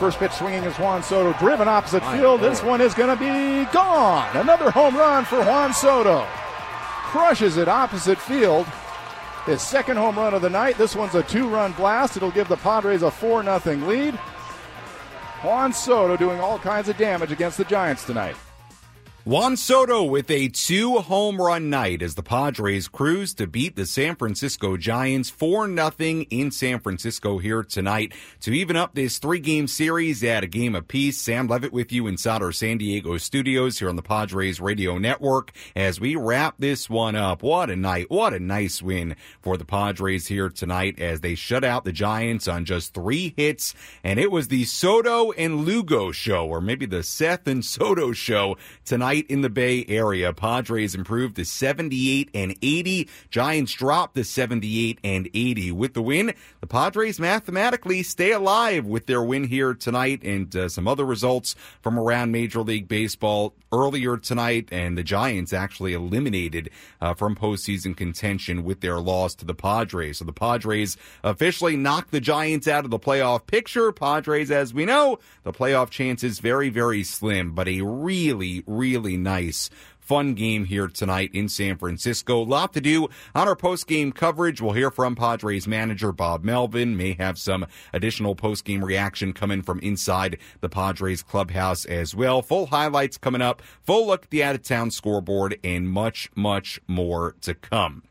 First pitch swinging is Juan Soto, driven opposite field. This one is going to be gone. Another home run for Juan Soto. Crushes it opposite field. His second home run of the night. This one's a two run blast. It'll give the Padres a 4 0 lead. Juan Soto doing all kinds of damage against the Giants tonight. Juan Soto with a two home run night as the Padres cruise to beat the San Francisco Giants 4 0 in San Francisco here tonight. To even up this three game series at a game apiece, Sam Levitt with you inside our San Diego studios here on the Padres Radio Network as we wrap this one up. What a night. What a nice win for the Padres here tonight as they shut out the Giants on just three hits. And it was the Soto and Lugo show, or maybe the Seth and Soto show tonight in the Bay Area. Padres improved to 78 and 80. Giants dropped to 78 and 80. With the win, the Padres mathematically stay alive with their win here tonight and uh, some other results from around Major League Baseball earlier tonight. And the Giants actually eliminated uh, from postseason contention with their loss to the Padres. So the Padres officially knocked the Giants out of the playoff picture. Padres, as we know, the playoff chances very, very slim, but a really, really really nice fun game here tonight in San Francisco. A lot to do on our post game coverage. We'll hear from Padres manager Bob Melvin. May have some additional post game reaction coming from inside the Padres clubhouse as well. Full highlights coming up, full look at the out of town scoreboard, and much, much more to come.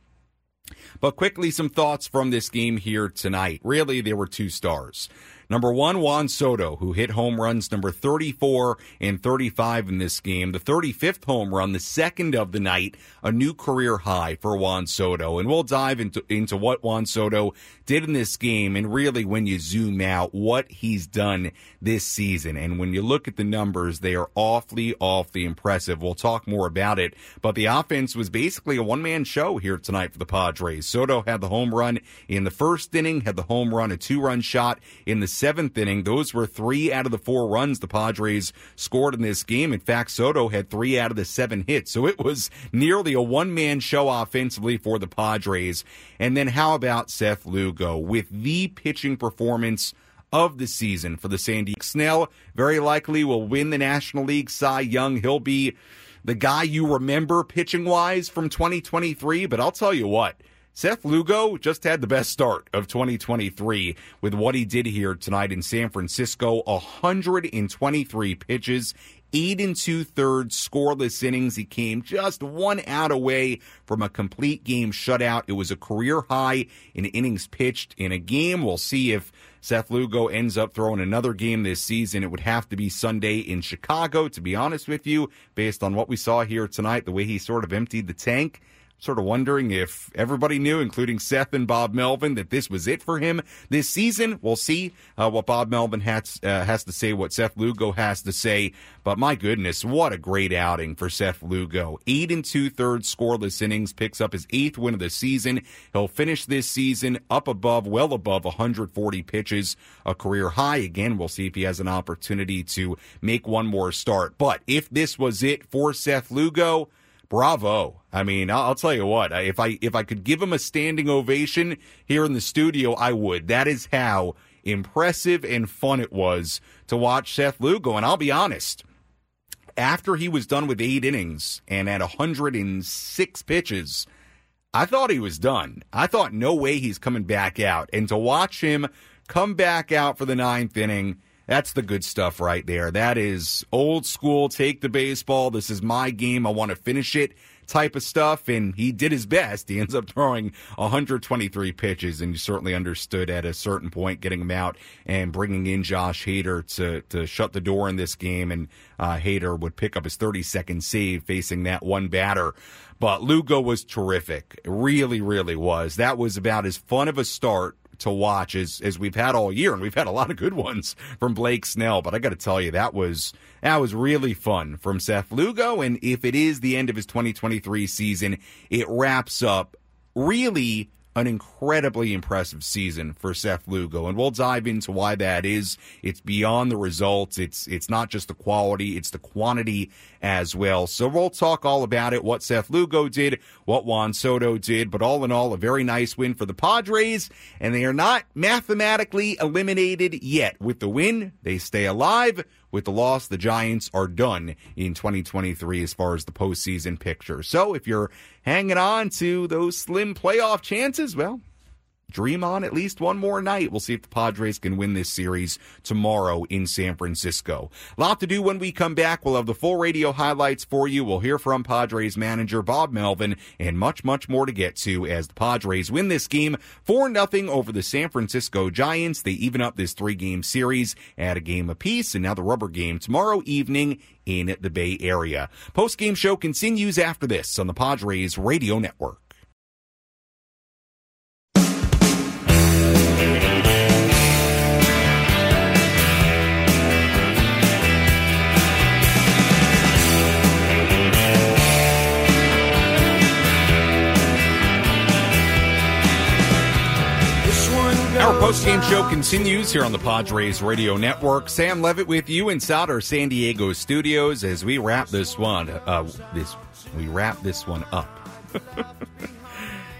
But quickly, some thoughts from this game here tonight. Really, there were two stars. Number one, Juan Soto, who hit home runs number 34 and 35 in this game. The 35th home run, the second of the night, a new career high for Juan Soto. And we'll dive into, into what Juan Soto did in this game and really when you zoom out, what he's done this season. And when you look at the numbers, they are awfully, awfully impressive. We'll talk more about it. But the offense was basically a one man show here tonight for the Padres. Soto had the home run in the first inning, had the home run, a two run shot in the seventh inning. Those were three out of the four runs the Padres scored in this game. In fact, Soto had three out of the seven hits. So it was nearly a one man show offensively for the Padres. And then how about Seth Lugo with the pitching performance of the season for the San Diego Snell? Very likely will win the National League Cy Young. He'll be the guy you remember pitching wise from 2023. But I'll tell you what, Seth Lugo just had the best start of 2023 with what he did here tonight in San Francisco 123 pitches, eight and two thirds scoreless innings. He came just one out away from a complete game shutout. It was a career high in innings pitched in a game. We'll see if Seth Lugo ends up throwing another game this season. It would have to be Sunday in Chicago, to be honest with you, based on what we saw here tonight, the way he sort of emptied the tank sort of wondering if everybody knew, including Seth and Bob Melvin, that this was it for him this season. We'll see uh, what Bob Melvin has, uh, has to say, what Seth Lugo has to say. But my goodness, what a great outing for Seth Lugo. Eight and two thirds scoreless innings, picks up his eighth win of the season. He'll finish this season up above, well above 140 pitches, a career high. Again, we'll see if he has an opportunity to make one more start. But if this was it for Seth Lugo, bravo. I mean, I'll, tell you what, if I, if I could give him a standing ovation here in the studio, I would. That is how impressive and fun it was to watch Seth Lugo. And I'll be honest, after he was done with eight innings and at 106 pitches, I thought he was done. I thought no way he's coming back out. And to watch him come back out for the ninth inning, that's the good stuff right there. That is old school, take the baseball. This is my game. I want to finish it type of stuff. And he did his best. He ends up throwing 123 pitches, and you certainly understood at a certain point getting him out and bringing in Josh Hader to, to shut the door in this game. And uh, Hader would pick up his 32nd save facing that one batter. But Lugo was terrific. Really, really was. That was about as fun of a start to watch as as we've had all year, and we've had a lot of good ones from Blake Snell. But I got to tell you, that was that was really fun from Seth Lugo. And if it is the end of his 2023 season, it wraps up really an incredibly impressive season for Seth Lugo, and we'll dive into why that is. It's beyond the results. It's it's not just the quality; it's the quantity as well. So we'll talk all about it. What Seth Lugo did, what Juan Soto did, but all in all, a very nice win for the Padres, and they are not mathematically eliminated yet. With the win, they stay alive. With the loss, the Giants are done in 2023 as far as the postseason picture. So if you're hanging on to those slim playoff chances, well, dream on at least one more night. We'll see if the Padres can win this series tomorrow in San Francisco. A lot to do when we come back. We'll have the full radio highlights for you. We'll hear from Padres manager Bob Melvin and much, much more to get to as the Padres win this game 4 0 over the San Francisco Giants. They even up this three game series at a game apiece and now the rubber game tomorrow evening in the Bay Area. Post game show continues after this on the Padres Radio Network. Post-game show continues here on the Padres Radio Network. Sam Levitt with you inside our San Diego studios as we wrap this one. Uh, this we wrap this one up.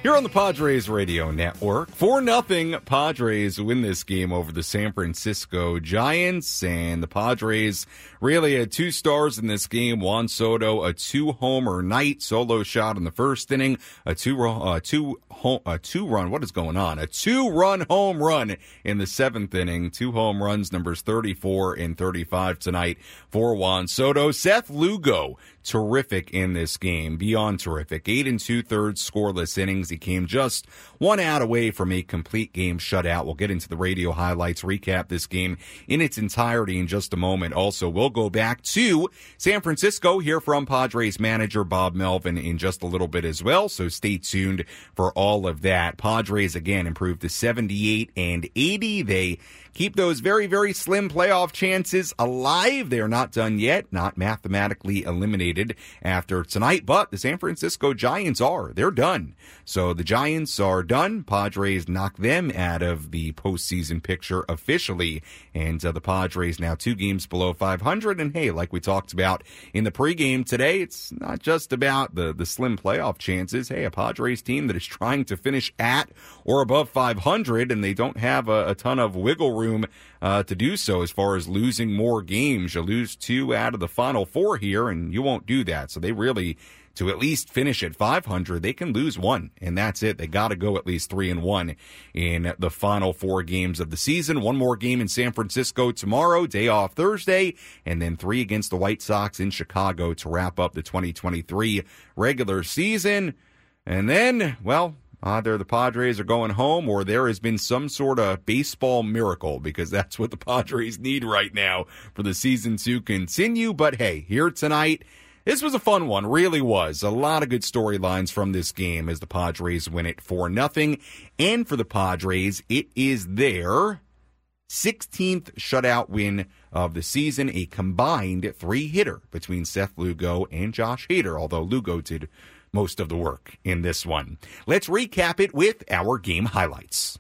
Here on the Padres Radio Network, 4 nothing Padres win this game over the San Francisco Giants, and the Padres really had two stars in this game. Juan Soto, a two homer night solo shot in the first inning, a two, uh, two, a two run, what is going on? A two run home run in the seventh inning, two home runs, numbers 34 and 35 tonight for Juan Soto. Seth Lugo, terrific in this game, beyond terrific. Eight and two thirds scoreless innings. He came just one out away from a complete game shutout. We'll get into the radio highlights, recap this game in its entirety in just a moment. Also, we'll go back to San Francisco, hear from Padres manager Bob Melvin in just a little bit as well. So stay tuned for all of that. Padres again improved to 78 and 80. They keep those very, very slim playoff chances alive. They are not done yet, not mathematically eliminated after tonight, but the San Francisco Giants are. They're done. So the Giants are done. Padres knock them out of the postseason picture officially. And uh, the Padres now two games below 500. And hey, like we talked about in the pregame today, it's not just about the, the slim playoff chances. Hey, a Padres team that is trying to finish at or above 500 and they don't have a, a ton of wiggle room uh, to do so as far as losing more games. You lose two out of the final four here and you won't do that. So they really to at least finish at 500, they can lose one, and that's it. They got to go at least three and one in the final four games of the season. One more game in San Francisco tomorrow, day off Thursday, and then three against the White Sox in Chicago to wrap up the 2023 regular season. And then, well, Either the Padres are going home or there has been some sort of baseball miracle because that's what the Padres need right now for the season to continue. But hey, here tonight, this was a fun one, really was. A lot of good storylines from this game as the Padres win it for nothing. And for the Padres, it is their 16th shutout win of the season, a combined three hitter between Seth Lugo and Josh Hader, although Lugo did most of the work in this one. Let's recap it with our game highlights.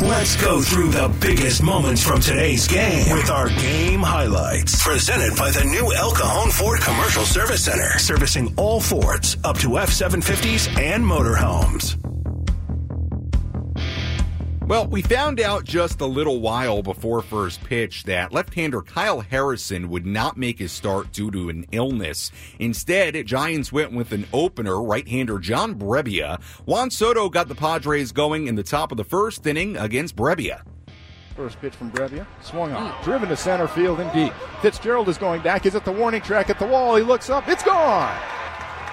Let's go through the biggest moments from today's game with our game highlights. Presented by the new El Cajon Ford Commercial Service Center, servicing all Fords up to F 750s and motorhomes. Well, we found out just a little while before first pitch that left-hander Kyle Harrison would not make his start due to an illness. Instead, Giants went with an opener, right-hander John Brebbia. Juan Soto got the Padres going in the top of the first inning against Brebbia. First pitch from Brebbia. Swung on. Driven to center field and deep. Fitzgerald is going back. He's at the warning track at the wall. He looks up. It's gone.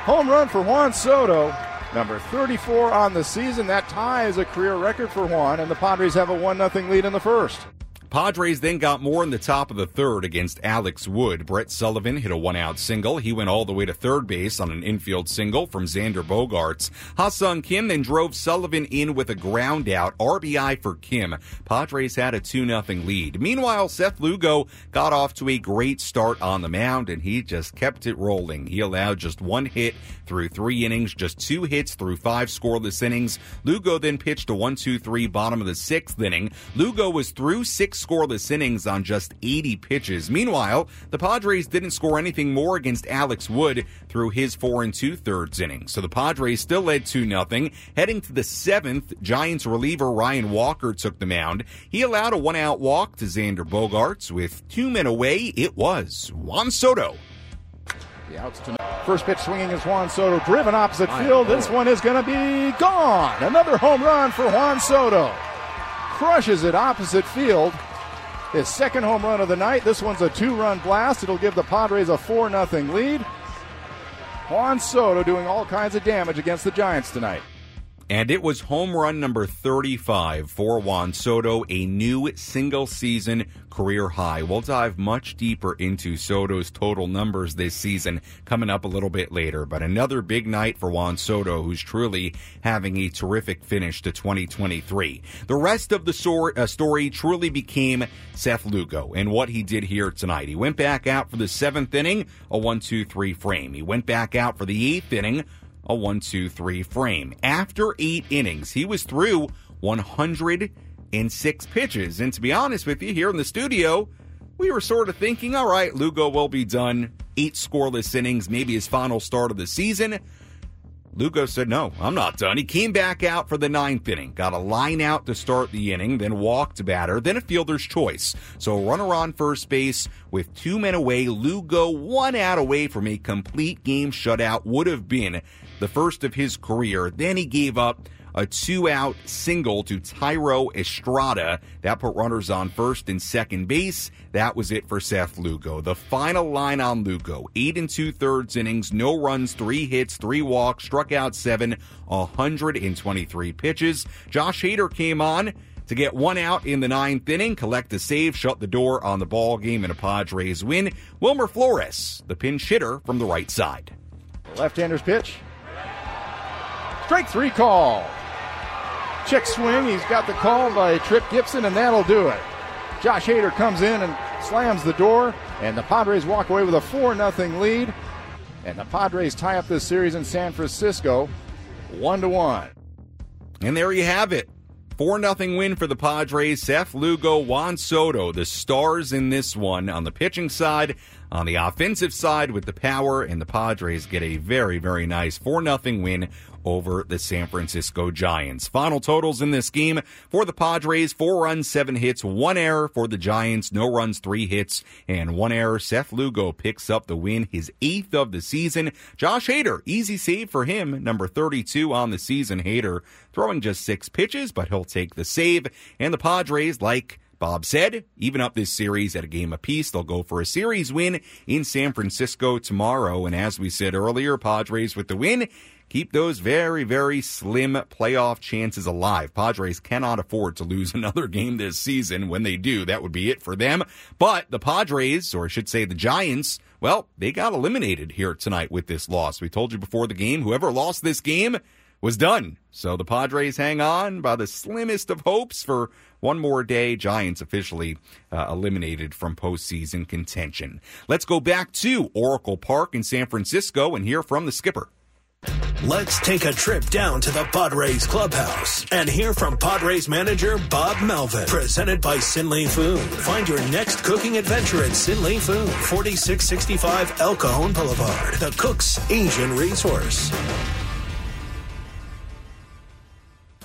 Home run for Juan Soto. Number 34 on the season. That tie is a career record for Juan, and the Padres have a 1 0 lead in the first. Padres then got more in the top of the third against Alex Wood. Brett Sullivan hit a one out single. He went all the way to third base on an infield single from Xander Bogaerts. Ha-Seong Kim then drove Sullivan in with a ground out. RBI for Kim. Padres had a 2 0 lead. Meanwhile, Seth Lugo got off to a great start on the mound and he just kept it rolling. He allowed just one hit through three innings, just two hits through five scoreless innings. Lugo then pitched a 1 2 3 bottom of the sixth inning. Lugo was through six scoreless innings on just 80 pitches. Meanwhile, the Padres didn't score anything more against Alex Wood through his four and two thirds innings. So the Padres still led 2 0. Heading to the seventh, Giants reliever Ryan Walker took the mound. He allowed a one out walk to Xander Bogaerts. With two men away, it was Juan Soto. The outs tonight. First pitch swinging is Juan Soto, driven opposite field. This one is going to be gone. Another home run for Juan Soto. Crushes it opposite field. His second home run of the night. This one's a two run blast. It'll give the Padres a 4 0 lead. Juan Soto doing all kinds of damage against the Giants tonight. And it was home run number 35 for Juan Soto, a new single season career high. We'll dive much deeper into Soto's total numbers this season coming up a little bit later. But another big night for Juan Soto, who's truly having a terrific finish to 2023. The rest of the sor- uh, story truly became Seth Lugo and what he did here tonight. He went back out for the seventh inning, a 1 2 3 frame. He went back out for the eighth inning, a 1 2 3 frame. After eight innings, he was through 106 pitches. And to be honest with you, here in the studio, we were sort of thinking, all right, Lugo will be done. Eight scoreless innings, maybe his final start of the season. Lugo said, no, I'm not done. He came back out for the ninth inning, got a line out to start the inning, then walked a batter, then a fielder's choice. So a runner on first base with two men away, Lugo one out away from a complete game shutout would have been the first of his career. Then he gave up a two out single to Thairo Estrada. That put runners on first and second base. That was it for Seth Lugo. The final line on Lugo eight and two thirds innings, no runs, three hits, three walks, struck out seven, 123 pitches. Josh Hader came on to get one out in the ninth inning, collect a save, shut the door on the ball game, and a Padres win. Wilmer Flores, the pinch hitter from the right side. Left-hander's pitch. Strike three call. Check swing. He's got the call by Tripp Gibson, and that'll do it. Josh Hader comes in and slams the door, and the Padres walk away with a 4 0 lead. And the Padres tie up this series in San Francisco 1 to 1. And there you have it. 4 0 win for the Padres. Seth Lugo, Juan Soto, the stars in this one. On the pitching side, on the offensive side with the power, and the Padres get a very, very nice 4 0 win over the San Francisco Giants. Final totals in this game for the Padres, four runs, seven hits, one error for the Giants, no runs, three hits, and one error. Seth Lugo picks up the win, his eighth of the season. Josh Hader, easy save for him, number 32 on the season. Hader throwing just six pitches, but he'll take the save. And the Padres, like Bob said, even up this series at a game apiece, they'll go for a series win in San Francisco tomorrow. And as we said earlier, Padres with the win keep those very, very slim playoff chances alive. Padres cannot afford to lose another game this season. When they do, that would be it for them. But the Padres, or I should say the Giants, well, they got eliminated here tonight with this loss. We told you before the game, whoever lost this game was done. So the Padres hang on by the slimmest of hopes for one more day. Giants officially uh, eliminated from postseason contention. Let's go back to Oracle Park in San Francisco and hear from the skipper. Let's take a trip down to the Padres clubhouse and hear from Padres manager Bob Melvin. Presented by Sin Sinley Food. Find your next cooking adventure at Sin Sinley Food, 4665 El Cajon Boulevard, the Cook's Asian Resource.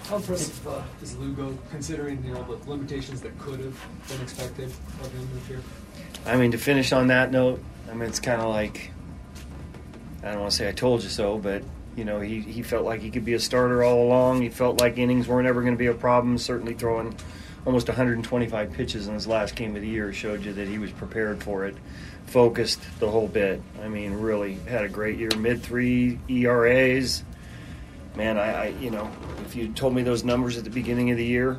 How impressive uh, is Lugo, considering you know the limitations that could have been expected of him this year? I mean, to finish on that note, I mean it's kind of like I don't want to say I told you so, but you know he, he felt like he could be a starter all along. He felt like innings weren't ever going to be a problem. Certainly throwing almost 125 pitches in his last game of the year showed you that he was prepared for it, focused the whole bit. I mean, really had a great year. Mid three ERAs man, I, I, you know, if you told me those numbers at the beginning of the year,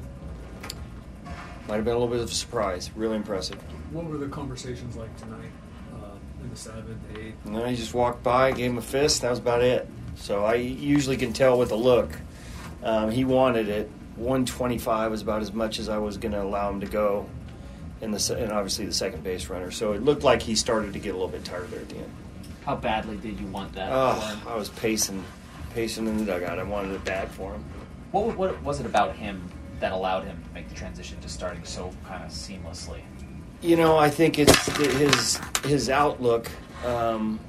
might have been a little bit of a surprise. Really impressive. What were the conversations like tonight uh, in the seventh, eighth? And then he just walked by, gave him a fist. That was about it. So I usually can tell with a look. Um, he wanted it. 125 was about as much as I was going to allow him to go, in the and obviously the second base runner. So it looked like he started to get a little bit tired there at the end. How badly did you want that? Oh, I was pacing pacing in the dugout. I wanted it bad for him. What, what was it about him that allowed him to make the transition to starting so kind of seamlessly? You know, I think it's his his outlook. Um,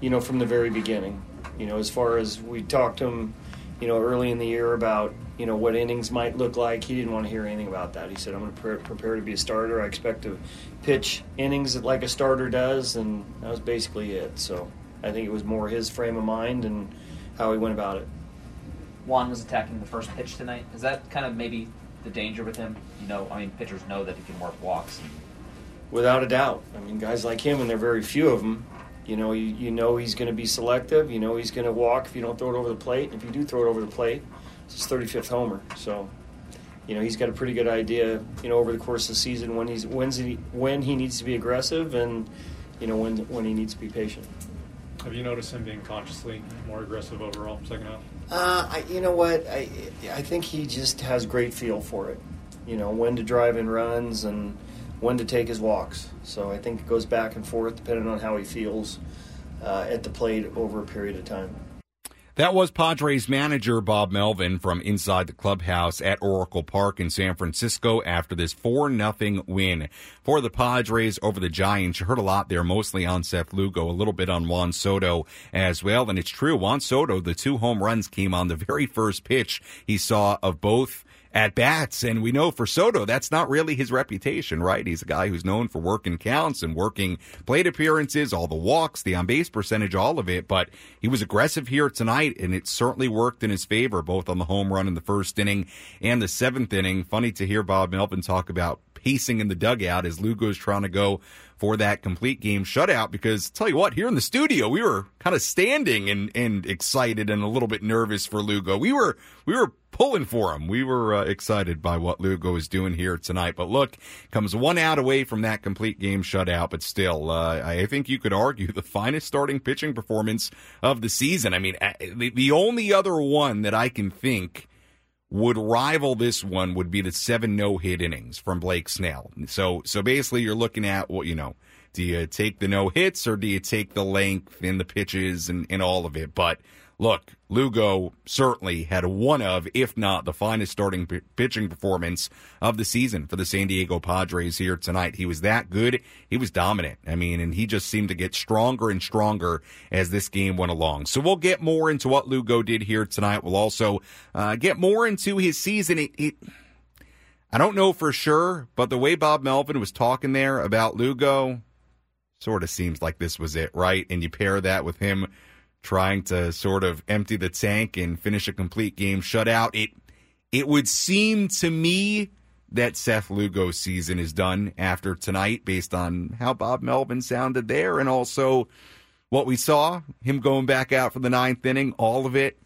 you know, from the very beginning. You know, as far as we talked to him, you know, early in the year about you know what innings might look like. He didn't want to hear anything about that. He said, "I'm going to pre- prepare to be a starter. I expect to pitch innings like a starter does," and that was basically it. So I think it was more his frame of mind and how he went about it. Juan was attacking the first pitch tonight. Is that kind of maybe the danger with him? You know, I mean, pitchers know that he can work walks. Without a doubt. I mean, guys like him, and there are very few of them. You know, you, you know he's going to be selective. You know he's going to walk if you don't throw it over the plate. If you do throw it over the plate, it's his 35th homer. So, you know, he's got a pretty good idea. You know, over the course of the season when he's when he when he needs to be aggressive and you know when when he needs to be patient. Have you noticed him being consciously more aggressive overall second half? Uh, I, you know what? I I think he just has great feel for it. You know when to drive in runs and when to take his walks. So I think it goes back and forth depending on how he feels uh, at the plate over a period of time. That was Padres manager Bob Melvin from inside the clubhouse at Oracle Park in San Francisco after this 4 0 win for the Padres over the Giants. You heard a lot there, mostly on Seth Lugo, a little bit on Juan Soto as well. And it's true, Juan Soto, the two home runs came on the very first pitch he saw of both at bats. And we know for Soto, that's not really his reputation, right? He's a guy who's known for working counts and working plate appearances, all the walks, the on base percentage, all of it. But he was aggressive here tonight, and it certainly worked in his favor, both on the home run in the first inning and the seventh inning. Funny to hear Bob Melvin talk about pacing in the dugout as Lugo's trying to go for that complete game shutout because tell you what, here in the studio, we were kind of standing and, and excited and a little bit nervous for Lugo. We were, we were pulling for him. We were uh, excited by what Lugo is doing here tonight. But look, comes one out away from that complete game shutout, but still, uh, I think you could argue the finest starting pitching performance of the season. I mean, the, only other one that I can think would rival this one would be the seven no hit innings from Blake Snell. So so basically you're looking at what you know, do you take the no hits or do you take the length and the pitches and, and all of it? But look, Lugo certainly had one of, if not the finest starting p- pitching performance of the season for the San Diego Padres here tonight. He was that good. He was dominant. I mean, and he just seemed to get stronger and stronger as this game went along. So we'll get more into what Lugo did here tonight. We'll also uh, get more into his season. It, it, I don't know for sure, but the way Bob Melvin was talking there about Lugo sort of seems like this was it, right? And you pair that with him trying to sort of empty the tank and finish a complete game shutout. It it would seem to me that Seth Lugo's season is done after tonight based on how Bob Melvin sounded there and also what we saw, him going back out for the ninth inning, all of it.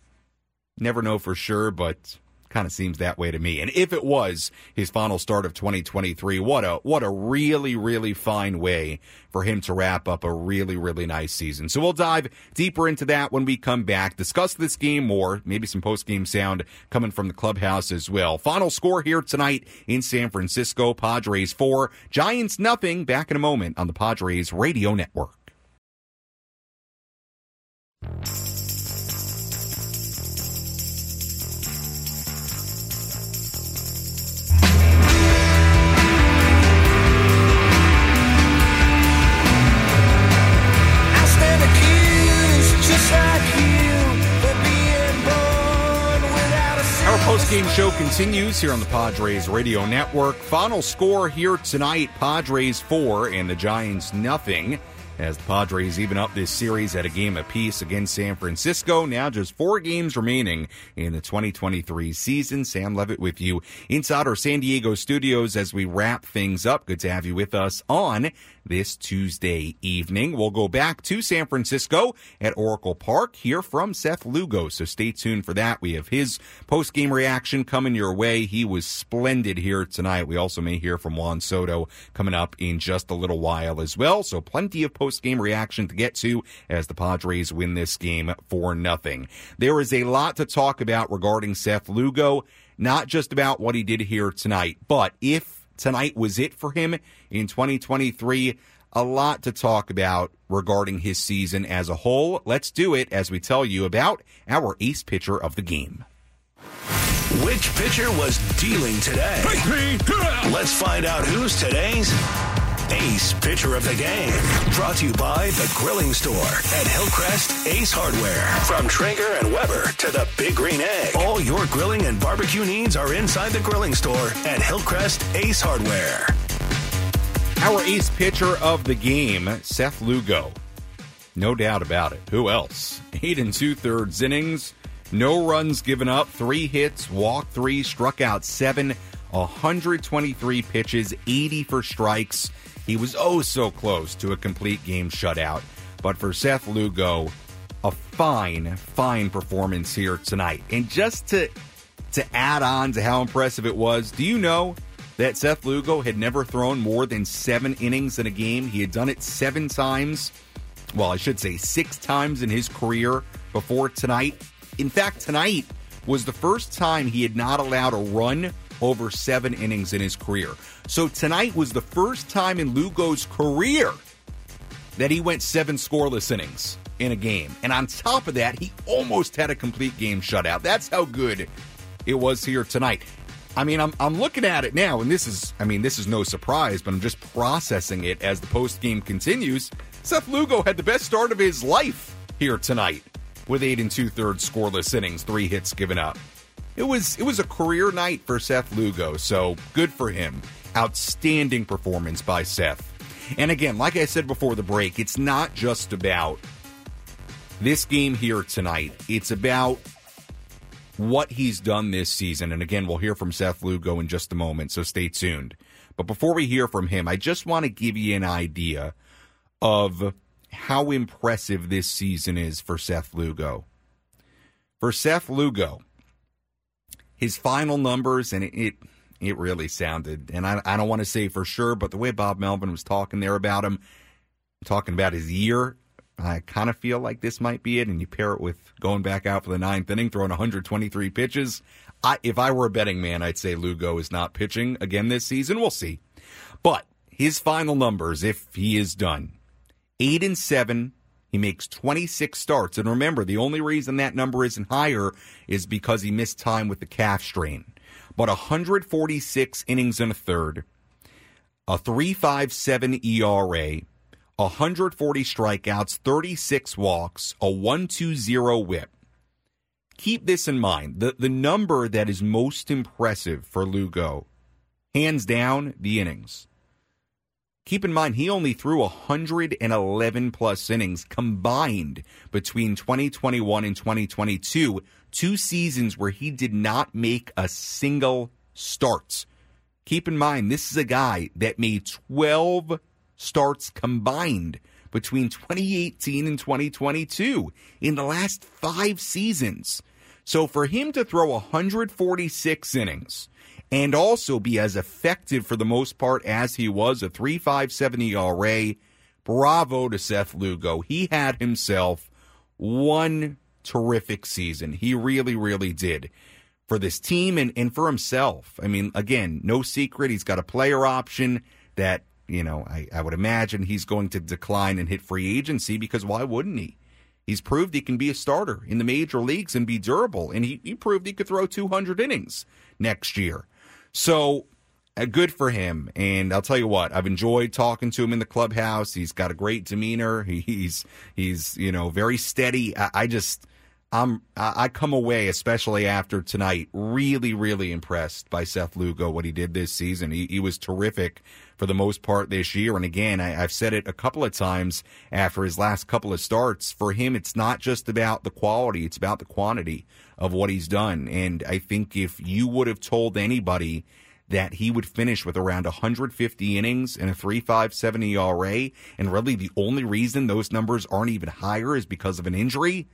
Never know for sure, but Kind of seems that way to me. And if it was his final start of 2023, what a what a really really fine way for him to wrap up a really really nice season. So we'll dive deeper into that when we come back. Discuss this game more, maybe some post game sound coming from the clubhouse as well. Final score here tonight in San Francisco: Padres four, Giants nothing. Back in a moment on the Padres Radio Network. Post-game show continues here on the Padres Radio Network. Final score here tonight, Padres 4 and the Giants nothing as the Padres even up this series at a game apiece against San Francisco. Now just four games remaining in the 2023 season. Sam Levitt with you inside our San Diego studios as we wrap things up. Good to have you with us on this Tuesday evening. We'll go back to San Francisco at Oracle Park, hear from Seth Lugo. So stay tuned for that. We have his post game reaction coming your way. He was splendid here tonight. We also may hear from Juan Soto coming up in just a little while as well. So plenty of post game reaction to get to as the Padres win this game for nothing. There is a lot to talk about regarding Seth Lugo, not just about what he did here tonight, but if tonight was it for him in 2023. A lot to talk about regarding his season as a whole. Let's do it as we tell you about our ace pitcher of the game. Which pitcher was dealing today? Let's find out who's today's Ace Pitcher of the Game. Brought to you by The Grilling Store at Hillcrest Ace Hardware. From Traeger and Weber to the Big Green Egg. All your grilling and barbecue needs are inside The Grilling Store at Hillcrest Ace Hardware. Our ace pitcher of the game, Seth Lugo. No doubt about it. Who else? Eight and two thirds innings, no runs given up, three hits, walk three, struck out seven, 123 pitches, 80 for strikes. He was oh so close to a complete game shutout. But for Seth Lugo, a fine, fine performance here tonight. And just to to add on to how impressive it was, do you know that Seth Lugo had never thrown more than seven innings in a game? He had done it seven times. Well, I should say six times in his career before tonight. In fact, tonight was the first time he had not allowed a run over seven innings in his career. So tonight was the first time in Lugo's career that he went seven scoreless innings in a game. And on top of that, he almost had a complete game shutout. That's how good it was here tonight. I mean, I'm, I'm looking at it now, and this is, I mean, this is no surprise, but I'm just processing it as the post game continues. Seth Lugo had the best start of his life here tonight with eight and two thirds scoreless innings, three hits given up. It was it was a career night for Seth Lugo, so good for him. Outstanding performance by Seth. And again, like I said before the break, it's not just about this game here tonight. It's about what he's done this season. And again, we'll hear from Seth Lugo in just a moment, so stay tuned. But before we hear from him, I just want to give you an idea of how impressive this season is for Seth Lugo. For Seth Lugo, his final numbers, and it, it, it really sounded, and I, I don't want to say for sure, but the way Bob Melvin was talking there about him, talking about his year, I kind of feel like this might be it. And you pair it with going back out for the ninth inning, throwing 123 pitches. I, if I were a betting man, I'd say Lugo is not pitching again this season. We'll see. But his final numbers, if he is done, eight and seven He makes 26 starts. And remember, the only reason that number isn't higher is because he missed time with the calf strain. But 146 innings in a third, a 3.57 ERA, 140 strikeouts, 36 walks, a 1.20 WHIP. Keep this in mind. The the number that is most impressive for Lugo, hands down, the innings. Keep in mind he only threw 111 plus innings combined between 2021 and 2022, two seasons where he did not make a single start. Keep in mind this is a guy that made 12 starts combined between 2018 and 2022 in the last five seasons. So for him to throw 146 innings and also be as effective for the most part as he was, a 3.57 ERA, bravo to Seth Lugo. He had himself one terrific season. He really, really did for this team and, and for himself. I mean, again, no secret. He's got a player option that you know, I, I would imagine he's going to decline and hit free agency because why wouldn't he? He's proved he can be a starter in the major leagues and be durable, and he, he proved he could throw 200 innings next year. So, uh, good for him. And I'll tell you what, I've enjoyed talking to him in the clubhouse. He's got a great demeanor. He, he's he's you know very steady. I, I just I'm I come away, especially after tonight, really, really impressed by Seth Lugo, what he did this season. He, he was terrific for the most part this year. And again, I, I've said it a couple of times after his last couple of starts. For him, it's not just about the quality; it's about the quantity of what he's done. And I think if you would have told anybody that he would finish with around 150 innings and a 3.57 ERA, and really the only reason those numbers aren't even higher is because of an injury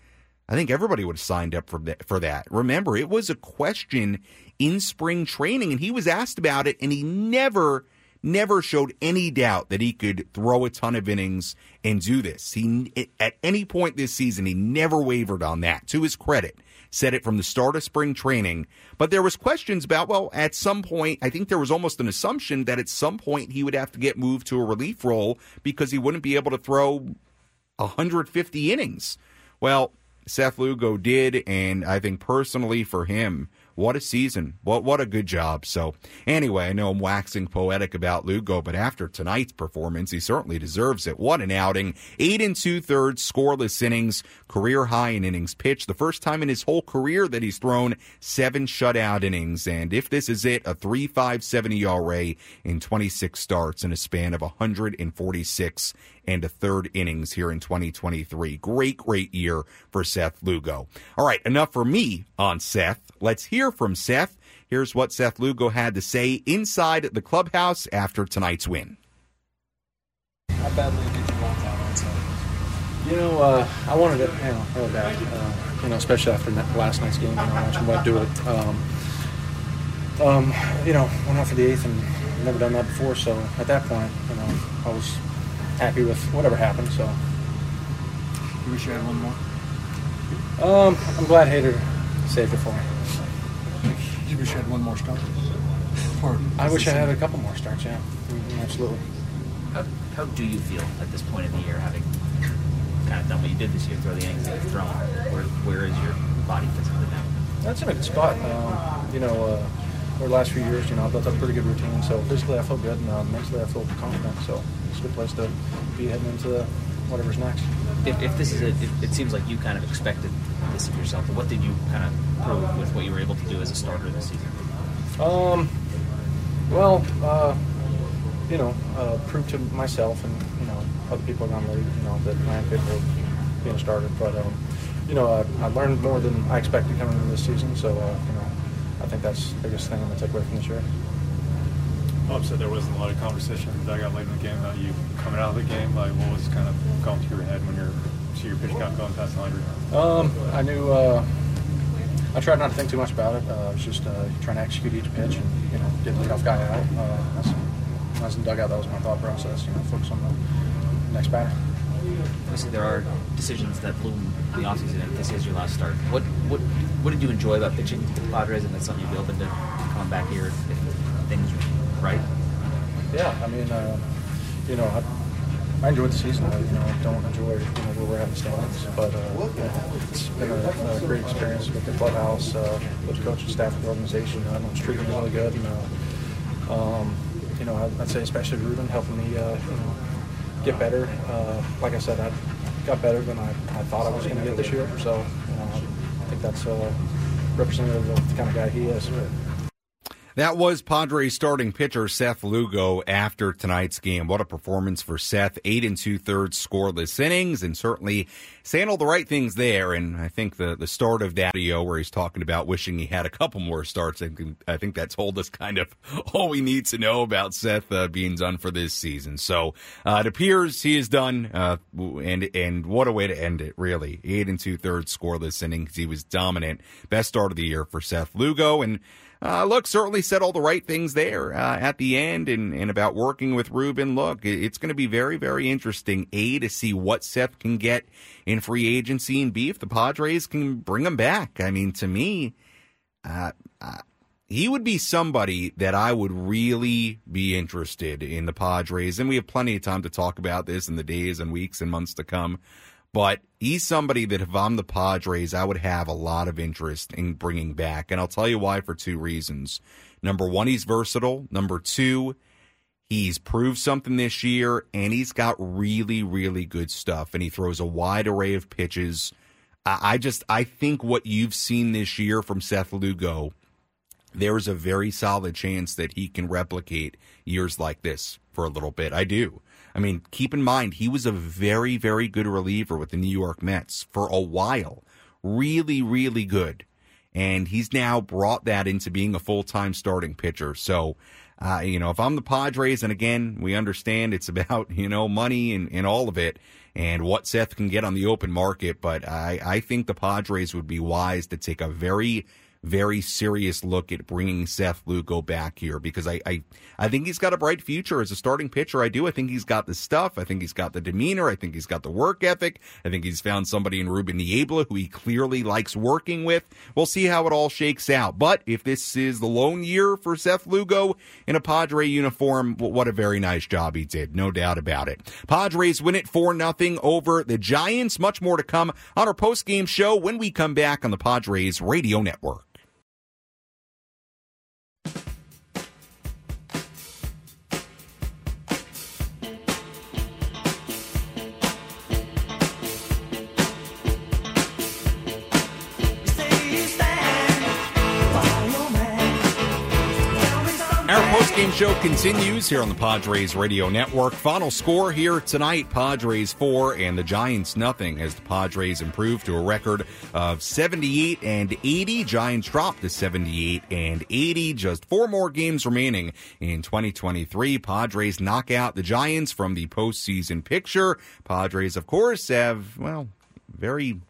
I think everybody would have signed up for that, for that. Remember, it was a question in spring training, and he was asked about it, and he never, never showed any doubt that he could throw a ton of innings and do this. He at any point this season, he never wavered on that. To his credit, said it from the start of spring training. But there was questions about well, at some point, I think there was almost an assumption that at some point he would have to get moved to a relief role because he wouldn't be able to throw 150 innings. Well, Seth Lugo did, and I think personally for him, what a season. What what a good job. So anyway, I know I'm waxing poetic about Lugo, but after tonight's performance, he certainly deserves it. What an outing. Eight and two thirds scoreless innings, career high in innings pitched. The first time in his whole career that he's thrown seven shutout innings. And if this is it, a 3.57 ERA in 26 starts in a span of 146 and a third innings here in 2023. Great, great year for Seth Lugo. All right, enough for me on Seth. Let's hear from Seth. Here's what Seth Lugo had to say inside the clubhouse after tonight's win. How badly did you want that outside? You know, uh, I wanted it, you know, really bad. Uh, you know, especially after last night's game. You know, watching mentioned about do it. Um, um, you know, went out for the eighth and never done that before. So at that point, you know, I was happy with whatever happened. So. You wish you had one more. Um, I'm glad Hader saved it for me. You wish you had one more start. Or I wish I had a couple more starts. Yeah, mm, absolutely. How, how do you feel at this point in the year, having kind of done what you did this year, throw the innings that you've thrown? Where, where is your body physically now? That's in a good spot. Um, you know, uh, over the last few years, you know, I've built up a pretty good routine. So physically, I feel good, and uh, mentally, I feel confident. So it's a good place to be heading into whatever's next. If, if this is it, it, it seems like you kind of expected this of yourself. What did you kind of prove with what you were able to do as a starter this season? Um, well, uh, you know, uh, prove to myself and you know other people around the league, you know, that I am capable of being a starter. But um, you know, I, I learned more than I expected coming into this season. So uh, you know, I think that's the biggest thing I'm gonna take away from this year. Bob said there wasn't a lot of conversation that the dugout late in the game about you coming out of the game. Like, what was kind of going through your head when you're see your pitch count going past 100? Um, I knew. Uh, I tried not to think too much about it. Uh, I was just uh, trying to execute each pitch and you know get the leadoff guy out. Uh, that's, when I was in the dugout, that was my thought process. You know, focus on the next batter. Obviously, there are decisions that loom in the offseason, and this is your last start. What what what did you enjoy about pitching to the Padres, and that's something you'd be open to coming back here if things right? Yeah, I mean, uh, you know, I, I enjoyed the season. I, you know, I don't enjoy you know where we're at in the standings, but uh, it's been a, a great experience with the clubhouse, uh, with the coaching staff, the organization. I know it's treated really good, and uh, um, you know, I'd, say especially Ruben helping me, uh, you know, get better. Uh, like I said, I got better than I, I thought I was going to get this year. So I think that's representative of the kind of guy he is. That was Padres starting pitcher Seth Lugo after tonight's game. What a performance for Seth. Eight and two thirds scoreless innings and certainly saying all the right things there. And I think the, the start of that video where he's talking about wishing he had a couple more starts, I think, I think that told us kind of all we need to know about Seth uh, being done for this season. So uh, it appears he is done. Uh, and, and what a way to end it, really. Eight and two thirds scoreless innings. He was dominant. Best start of the year for Seth Lugo. And uh, look, certainly said all the right things there uh, at the end and, and about working with Ruben. Look, it's going to be very, very interesting, A, to see what Seth can get in free agency, and B, if the Padres can bring him back. I mean, to me, uh, uh he would be somebody that I would really be interested in the Padres. And we have plenty of time to talk about this in the days and weeks and months to come. But he's somebody that if I'm the Padres, I would have a lot of interest in bringing back. And I'll tell you why for two reasons. Number one, he's versatile. Number two, he's proved something this year and he's got really, really good stuff. And he throws a wide array of pitches. I just, I think what you've seen this year from Seth Lugo, there's a very solid chance that he can replicate years like this for a little bit. I do. I mean, keep in mind, he was a very, very good reliever with the New York Mets for a while. Really, really good. And he's now brought that into being a full time starting pitcher. So, uh, you know, if I'm the Padres, and again, we understand it's about, you know, money and, and all of it and what Seth can get on the open market. But I, I think the Padres would be wise to take a very very serious look at bringing Seth Lugo back here because I, I, I think he's got a bright future as a starting pitcher. I do. I think he's got the stuff. I think he's got the demeanor. I think he's got the work ethic. I think he's found somebody in Ruben Niebla who he clearly likes working with. We'll see how it all shakes out. But if this is the lone year for Seth Lugo in a Padre uniform, what a very nice job he did. No doubt about it. Padres win it 4 nothing over the Giants. Much more to come on our post game show when we come back on the Padres radio network. Game show continues here on the Padres Radio Network. Final score here tonight: Padres four and the Giants nothing. As the Padres improve to a record of 78 and 80, Giants drop to 78 and 80. Just four more games remaining in 2023. Padres knock out the Giants from the postseason picture. Padres, of course, have well very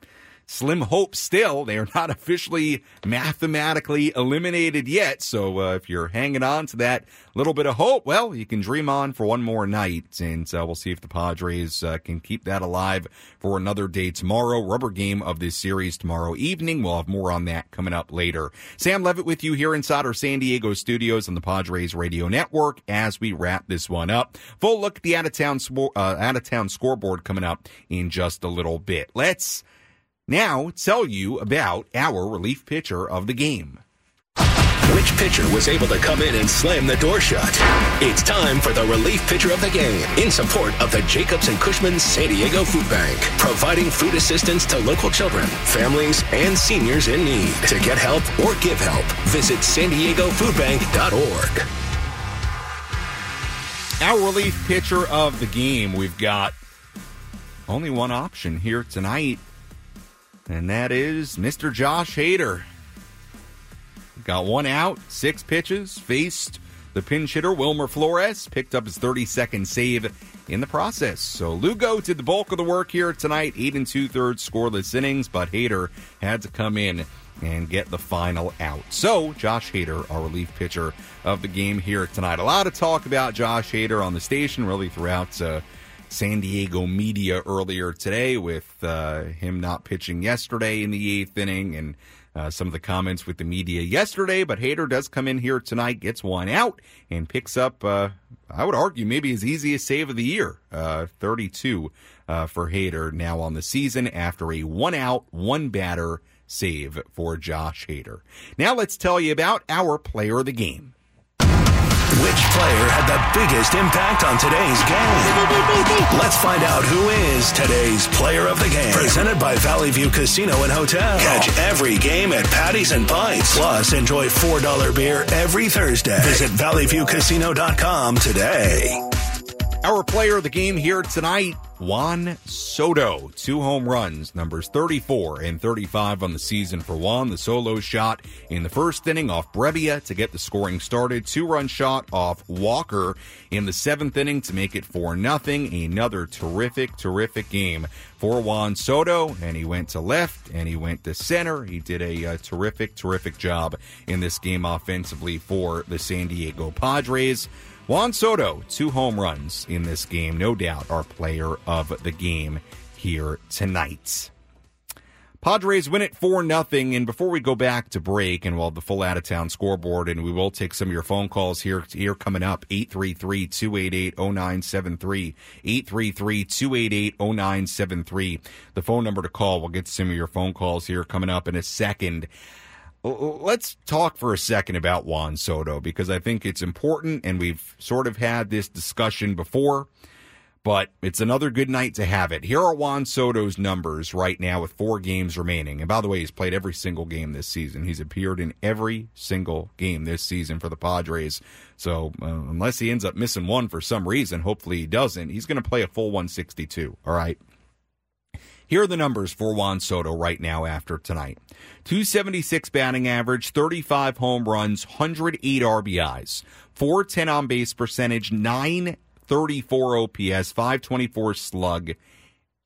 slim hope still. They are not officially mathematically eliminated yet. So uh, if you're hanging on to that little bit of hope, well, you can dream on for one more night. And uh, we'll see if the Padres uh, can keep that alive for another day tomorrow. Rubber game of this series tomorrow evening. We'll have more on that coming up later. Sam Levitt with you here inside our San Diego studios on the Padres Radio Network as we wrap this one up. Full look at the out of town, uh, out of town scoreboard coming up in just a little bit. Let's now, tell you about our relief pitcher of the game. Which pitcher was able to come in and slam the door shut? It's time for the relief pitcher of the game in support of the Jacobs and Cushman San Diego Food Bank, providing food assistance to local children, families, and seniors in need. To get help or give help, visit san diego foodbank.org. Our relief pitcher of the game, we've got only one option here tonight and that is Mr. Josh Hader. Got one out, six pitches, faced the pinch hitter Wilmer Flores, picked up his 32nd save in the process. So Lugo did the bulk of the work here tonight, eight and two thirds scoreless innings, but Hader had to come in and get the final out. So Josh Hader, our relief pitcher of the game here tonight. A lot of talk about Josh Hader on the station, really throughout. Uh, San Diego media earlier today with uh, him not pitching yesterday in the eighth inning and uh, some of the comments with the media yesterday, but Hader does come in here tonight, gets one out, and picks up, uh, I would argue, maybe his easiest save of the year, uh, 32 uh, for Hader now on the season after a one out, one batter save for Josh Hader. Now let's tell you about our player of the game. Which player had the biggest impact on today's game? Let's find out who is today's player of the game. Presented by Valley View Casino and Hotel. Catch every game at Patties and Pints. Plus, enjoy $4 beer every Thursday. Visit valleyviewcasino.com today. Our player of the game here tonight, Juan Soto. Two home runs, numbers 34 and 35 on the season for Juan. The solo shot in the first inning off Brebbia to get the scoring started. Two run shot off Walker in the seventh inning to make it 4 nothing. Another terrific, terrific game for Juan Soto. And he went to left and he went to center. He did a, a terrific, terrific job in this game offensively for the San Diego Padres. Juan Soto, two home runs in this game, no doubt our player of the game here tonight. Padres win it 4 nothing. And before we go back to break and while the full out of town scoreboard, and we will take some of your phone calls here, here coming up 833 288 0973. 833 288 0973. The phone number to call. We'll get some of your phone calls here coming up in a second. Let's talk for a second about Juan Soto because I think it's important, and we've sort of had this discussion before, but it's another good night to have it. Here are Juan Soto's numbers right now with four games remaining. And by the way, he's played every single game this season. He's appeared in every single game this season for the Padres. So uh, unless he ends up missing one for some reason, hopefully he doesn't, he's going to play a full 162. All right. Here are the numbers for Juan Soto right now after tonight 276 batting average, 35 home runs, 108 RBIs, 410 on base percentage, 934 OPS, 524 slug.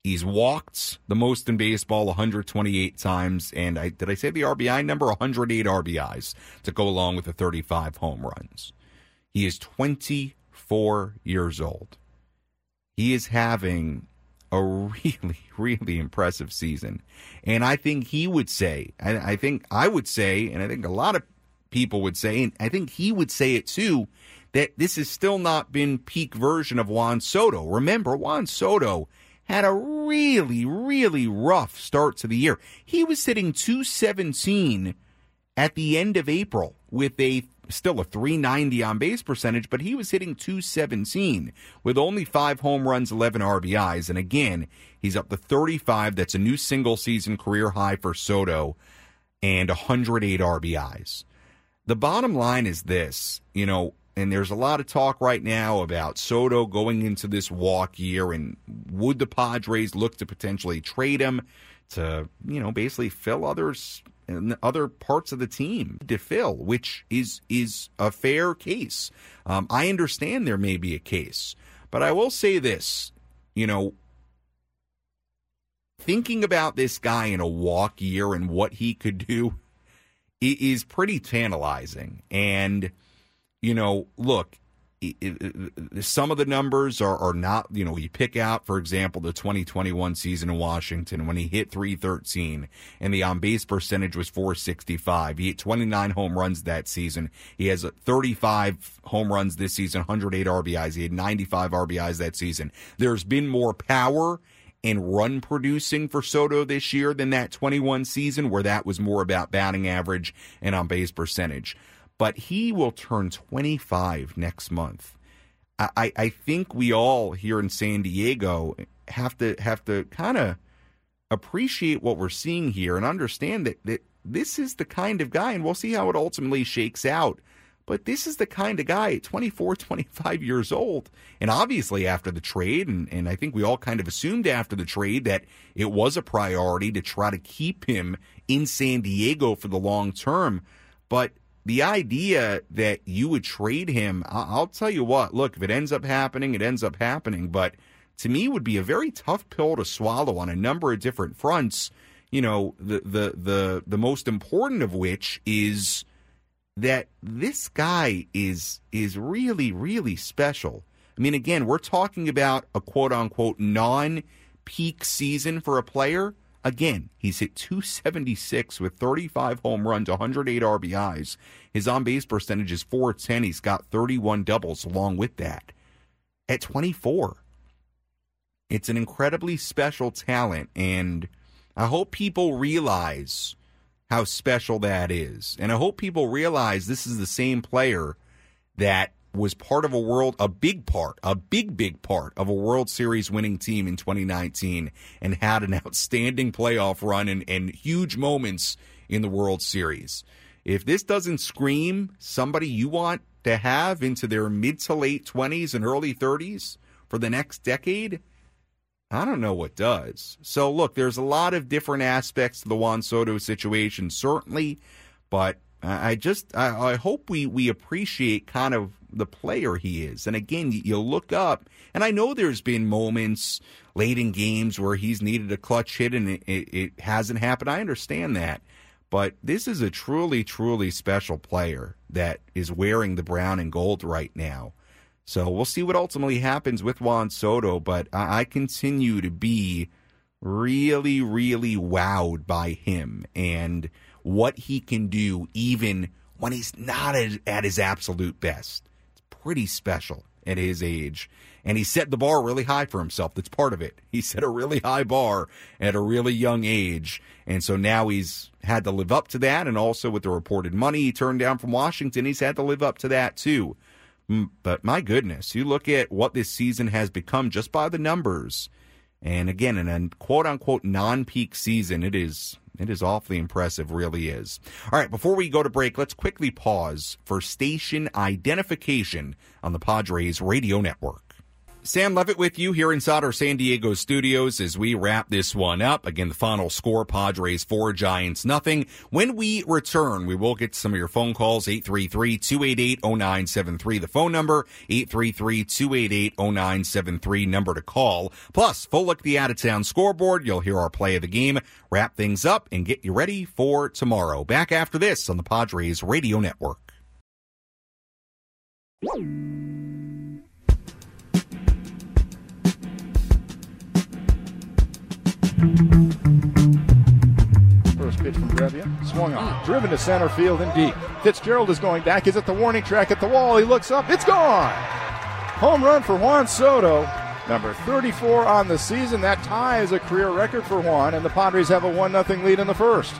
He's walked the most in baseball 128 times. And I, did I say the RBI number? 108 RBIs to go along with the 35 home runs. He is 24 years old. He is having a really, really impressive season. And I think he would say, I, I think I would say, and I think a lot of people would say, and I think he would say it too, that this has still not been peak version of Juan Soto. Remember, Juan Soto had a really, really rough start to the year. He was sitting 217 at the end of April with a still a 390 on base percentage, but he was hitting 217 with only five home runs, 11 RBIs. And again, he's up to 35. That's a new single season career high for Soto and 108 RBIs. The bottom line is this, you know, and there's a lot of talk right now about Soto going into this walk year and would the Padres look to potentially trade him to, you know, basically fill others and other parts of the team to fill, which is is a fair case. Um, I understand there may be a case, but I will say this: you know, thinking about this guy in a walk year and what he could do is pretty tantalizing. And you know, look, some of the numbers are, are not, you know, you pick out, for example, the 2021 season in Washington when he hit 313 and the on base percentage was 465. He hit 29 home runs that season. He has 35 home runs this season, 108 RBIs. He had 95 RBIs that season. There's been more power and run producing for Soto this year than that 21 season where that was more about batting average and on base percentage but he will turn 25 next month. I, I think we all here in San Diego have to have to kind of appreciate what we're seeing here and understand that, that this is the kind of guy, and we'll see how it ultimately shakes out. But this is the kind of guy at 24, 25 years old. And obviously, after the trade, and, and I think we all kind of assumed after the trade that it was a priority to try to keep him in San Diego for the long term. But the idea that you would trade him, I'll tell you what, look, if it ends up happening, it ends up happening. But to me, would be a very tough pill to swallow on a number of different fronts. You know, the, the, the, the most important of which is that this guy is, is really, really special. I mean, again, we're talking about a quote unquote non peak season for a player. Again, he's hit 276 with 35 home runs, 108 RBIs. His on base percentage is 410. He's got 31 doubles along with that. At 24, it's an incredibly special talent, and I hope people realize how special that is. And I hope people realize this is the same player that was part of a world, a big part, a big, big part of a World Series winning team in 2019 and had an outstanding playoff run and, and huge moments in the World Series. If this doesn't scream somebody you want to have into their mid to late 20s and early 30s for the next decade, I don't know what does. So, look, there's a lot of different aspects to the Juan Soto situation, certainly, but I just I, I, hope we we appreciate kind of the player he is. And again, you, look up, and I know there's been moments late in games where he's needed a clutch hit and it, it, it hasn't happened. I understand that, but this is a truly truly special player that is wearing the brown and gold right now. So we'll see what ultimately happens with Juan Soto, but I continue to be really, really wowed by him and what he can do even when he's not at his absolute best. Pretty special at his age. And he set the bar really high for himself. That's part of it. He set a really high bar at a really young age. And so now he's had to live up to that. And also with the reported money he turned down from Washington, he's had to live up to that too. Mm, but my goodness, you look at what this season has become just by the numbers. And again, in a quote unquote non peak season, it is it is awfully impressive, really is. All right, before we go to break, let's quickly pause for station identification on the Padres radio network. Sam Levitt with you here inside our San Diego studios as we wrap this one up. Again, the final score Padres 4, Giants nothing. When we return, we will get some of your phone calls 833 288 0973. The phone number 833 288 0973 number to call. Plus, full look at the out of town scoreboard. You'll hear our play of the game, wrap things up, and get you ready for tomorrow. Back after this on the Padres Radio Network. First pitch from Brebbia. Swung on. Driven to center field and deep. Fitzgerald is going back. He's at the warning track at the wall. He looks up. It's gone. Home run for Juan Soto. Number 34 on the season. That tie is a career record for Juan, and the Padres have a 1 0 lead in the first.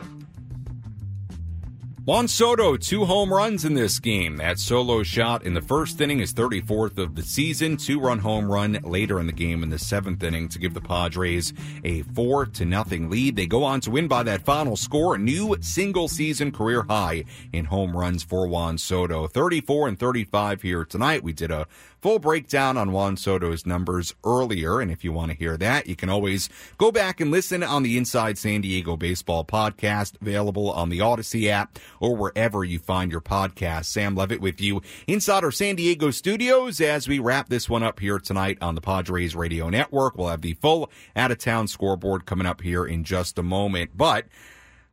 Juan Soto, two home runs in this game. That solo shot in the first inning is 34th of the season. Two run home run later in the game in the seventh inning to give the Padres a four to nothing lead. They go on to win by that final score, a new single season career high in home runs for Juan Soto. 34 and 35 here tonight. We did a full breakdown on Juan Soto's numbers earlier. And if you want to hear that, you can always go back and listen on the Inside San Diego Baseball podcast, available on the Audacy app or wherever you find your podcast. Sam Levitt with you inside our San Diego studios as we wrap this one up here tonight on the Padres Radio Network. We'll have the full out of town scoreboard coming up here in just a moment. But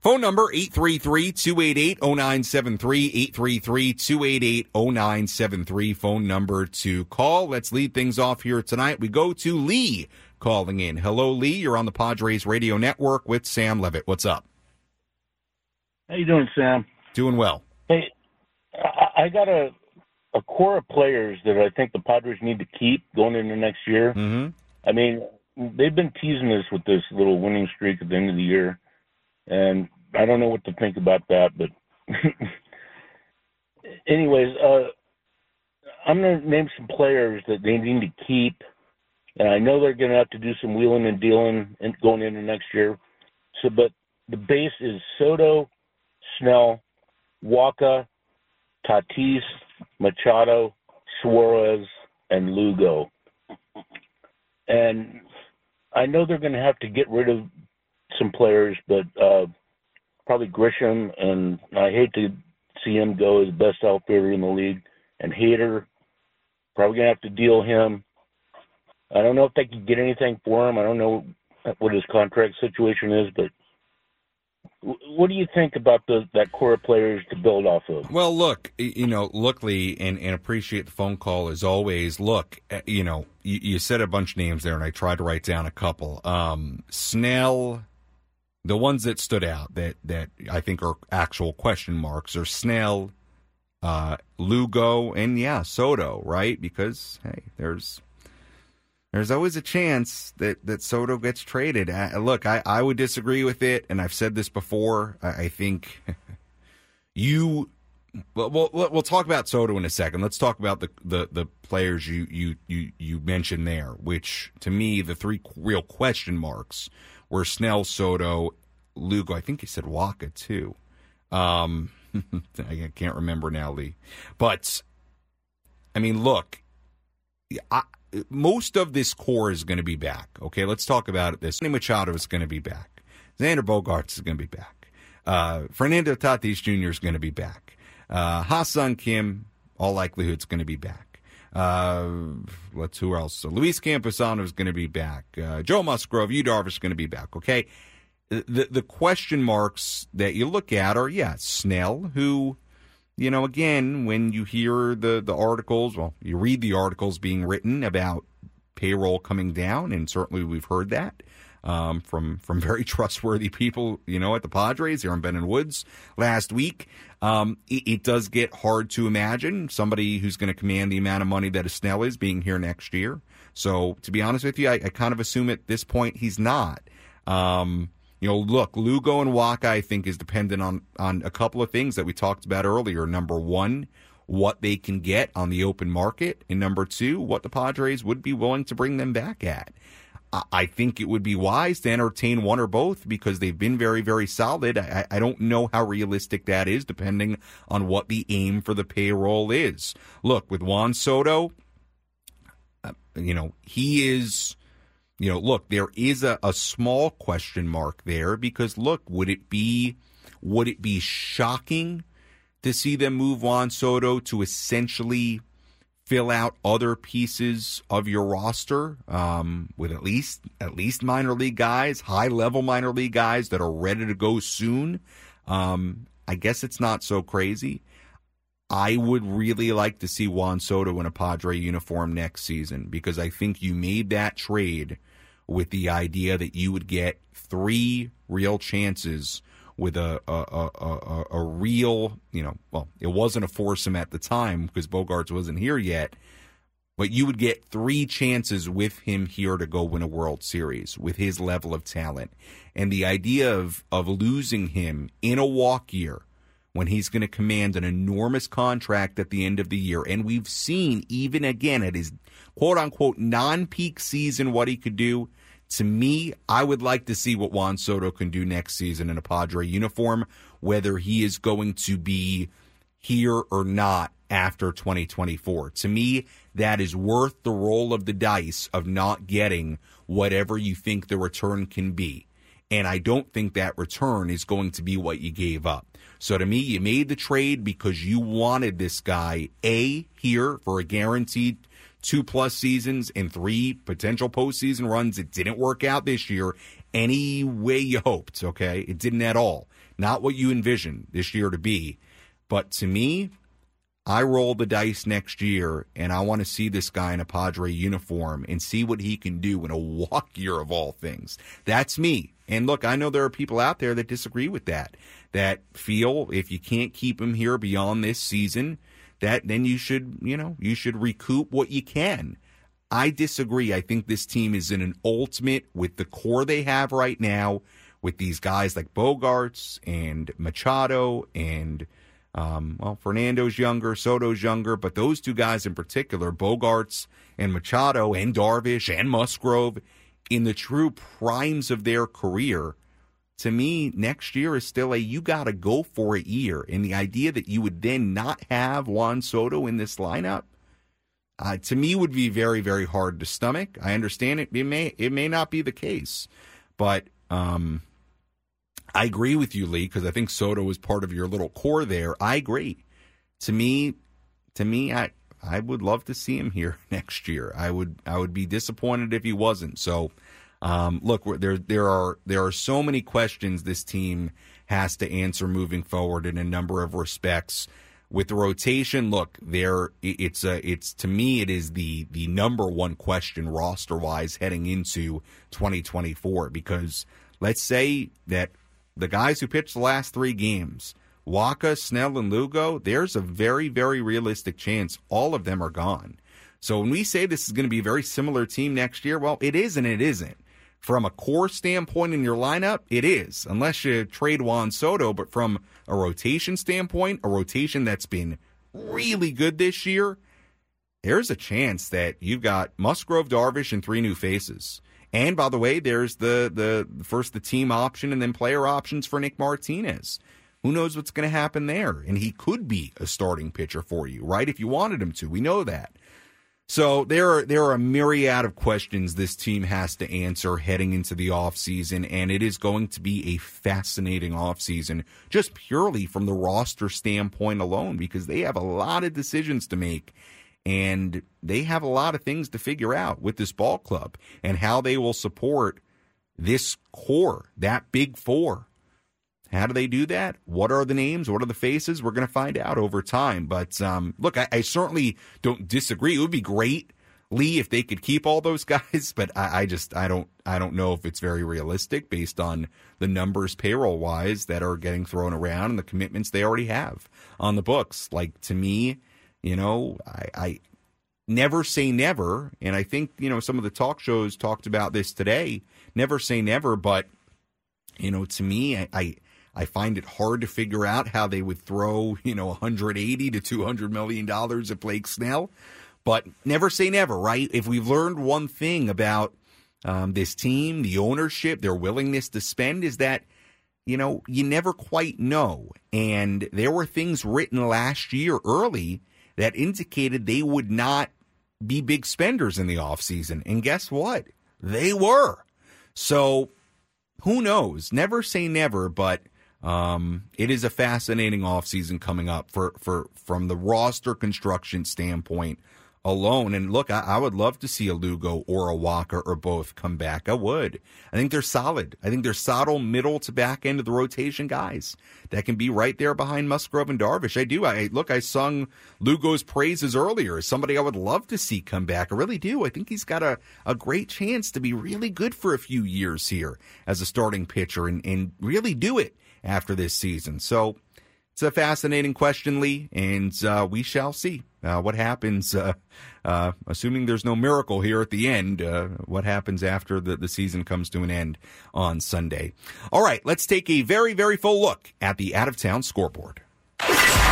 Phone number 833-288-0973, 833-288-0973 phone number to call. Let's lead things off here tonight. We go to Lee calling in. Hello Lee, you're on the Padres Radio Network with Sam Levitt. What's up? How you doing, Sam? Doing well. Hey, I got a a core of players that I think the Padres need to keep going into next year. Mm-hmm. I mean, they've been teasing us with this little winning streak at the end of the year and I don't know what to think about that. But anyways, uh, I'm going to name some players that they need to keep, and I know they're going to have to do some wheeling and dealing and going into next year. So, but the base is Soto, Snell, Wacha, Tatis, Machado, Suarez, and Lugo. And I know they're going to have to get rid of some players, but uh, probably Grisham, and I hate to see him go as best outfielder in the league. And Hader, probably gonna have to deal him. I don't know if they could get anything for him. I don't know what his contract situation is, but what do you think about the, that core of players to build off of? Well, look, you know, Lee, and, and appreciate the phone call as always. Look, eh, you know, you, you, said a bunch of names there, and I tried to write down a couple. Um, Snell, the ones that stood out that that I think are actual question marks are Snell, uh, Lugo, and yeah, Soto, right? Because hey, there's there's always a chance that, that Soto gets traded. Uh, look, I, I would disagree with it, and I've said this before. I, I think you. Well, we'll, we'll talk about Soto in a second. Let's talk about the, the, the players you, you, you, you mentioned there, which to me, the three real question marks were Snell, Soto, Lugo. I think you said Wacha, too. Um, I can't remember now, Lee. But, I mean, look, I, most of this core is going to be back. Okay, let's talk about. This Machado is going to be back. Xander Bogaerts is going to be back. Uh, Fernando Tatis Jr. is going to be back. Uh, Ha-Seong Kim, all likelihood, is going to be back. Uh, let's who else? So Luis Campusano is going to be back. Uh, Joe Musgrove, Yu Darvish is going to be back. Okay, the the question marks that you look at are yeah, Snell, who you know, again, when you hear the, the articles, well, you read the articles being written about payroll coming down, and certainly we've heard that um, from from very trustworthy people, you know, at the Padres, Aaron Ben and Woods last week. Um, it, it, does get hard to imagine somebody who's going to command the amount of money that a Snell is being here next year. So, to be honest with you, I, I kind of assume at this point he's not. Um, you know, look, Lugo and Wacha, I think, is dependent on on a couple of things that we talked about earlier. Number one, what they can get on the open market, and number two, what the Padres would be willing to bring them back at. I think it would be wise to entertain one or both because they've been very, very solid. I, I, don't know how realistic that is, depending on what the aim for the payroll is. Look, with Juan Soto, uh, you know, he is you know, look, there is a, a small question mark there because look, would it be would it be shocking to see them move Juan Soto to essentially fill out other pieces of your roster um, with at least at least minor league guys, high level minor league guys that are ready to go soon. Um, I guess it's not so crazy. I would really like to see Juan Soto in a Padre uniform next season because I think you made that trade with the idea that you would get three real chances with a a, a, a, a real, you know, well, it wasn't a foursome at the time because Bogaerts wasn't here yet, but you would get three chances with him here to go win a World Series with his level of talent. And the idea of, of losing him in a walk year when he's going to command an enormous contract at the end of the year. And we've seen, even again at his quote unquote non peak season, what he could do. To me, I would like to see what Juan Soto can do next season in a Padre uniform, whether he is going to be here or not after 2024. To me, that is worth the roll of the dice of not getting whatever you think the return can be. And I don't think that return is going to be what you gave up. So to me, you made the trade because you wanted this guy A here for a guaranteed two plus seasons and three potential postseason runs. It didn't work out this year any way you hoped, okay? It didn't at all. Not what you envisioned this year to be. But to me, I roll the dice next year and I want to see this guy in a Padre uniform and see what he can do in a walk year of all things. That's me. And look, I know there are people out there that disagree with that that feel if you can't keep him here beyond this season, that then you should, you know, you should recoup what you can. I disagree. I think this team is in an ultimate with the core they have right now, with these guys like Bogaerts and Machado and um, well, Fernando's younger, Soto's younger, but those two guys in particular, Bogaerts and Machado and Darvish and Musgrove, in the true primes of their career, to me, next year is still a you got to go for it year. And the idea that you would then not have Juan Soto in this lineup, uh, to me, would be very, very hard to stomach. I understand it. It may, it may not be the case, but um, I agree with you, Lee, because I think Soto is part of your little core there. I agree. To me, to me, I I would love to see him here next year. I would I would be disappointed if he wasn't. So um, look, there there are there are so many questions this team has to answer moving forward in a number of respects. With the rotation, look, there it's a it's to me it is the the number one question roster wise heading into 2024 because let's say that the guys who pitched the last three games, Wacha, Snell, and Lugo, there's a very, very realistic chance all of them are gone. So when we say this is going to be a very similar team next year, well, it is and it isn't. From a core standpoint in your lineup, it is, unless you trade Juan Soto. But from a rotation standpoint, a rotation that's been really good this year, there's a chance that you've got Musgrove, Darvish, and three new faces. And by the way, there's the the first the team option and then player options for Nick Martinez. Who knows what's going to happen there? And he could be a starting pitcher for you, right? If you wanted him to, we know that. So there are there are a myriad of questions this team has to answer heading into the offseason, and it is going to be a fascinating offseason just purely from the roster standpoint alone, because they have a lot of decisions to make and they have a lot of things to figure out with this ball club and how they will support this core, that big four. How do they do that? What are the names? What are the faces? We're going to find out over time. But um, look, I, I, certainly don't disagree. It would be great, Lee, if they could keep all those guys. But I, I just I don't I don't know if it's very realistic based on the numbers payroll wise that are getting thrown around and the commitments they already have on the books. Like to me, you know, I, I never say never. And I think you know some of the talk shows talked about this today. Never say never, but you know, to me, I, I I find it hard to figure out how they would throw, you know, 180 to 200 million dollars at Blake Snell. But never say never, right? If we've learned one thing about um, this team, the ownership, their willingness to spend, is that you know you never quite know. And there were things written last year early that indicated they would not be big spenders in the offseason. And guess what? They were. So who knows? Never say never, but um, it is a fascinating offseason coming up for, for from the roster construction standpoint alone. And look, I, I, would love to see a Lugo or a Walker or both come back. I would. I think they're solid. I think they're solid middle to back end of the rotation guys that can be right there behind Musgrove and Darvish. I do. I look. I sung Lugo's praises earlier as somebody I would love to see come back. I really do. I think he's got a, a great chance to be really good for a few years here as a starting pitcher and, and really do it after this season. So it's a fascinating question, Lee, and uh, we shall see uh, what happens. Uh, uh assuming there's no miracle here at the end, uh, what happens after the, the season comes to an end on Sunday? All right, let's take a very, very full look at the out of town scoreboard.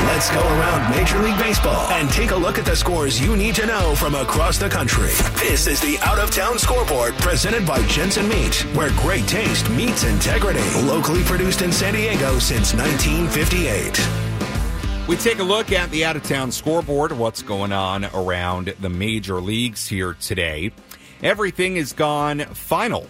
Let's go around Major League Baseball and take a look at the scores you need to know from across the country. This is the Out of Town Scoreboard presented by Jensen Meat, where great taste meets integrity. Locally produced in San Diego since 1958. We take a look at the out of town scoreboard, what's going on around the major leagues here today. Everything has gone final.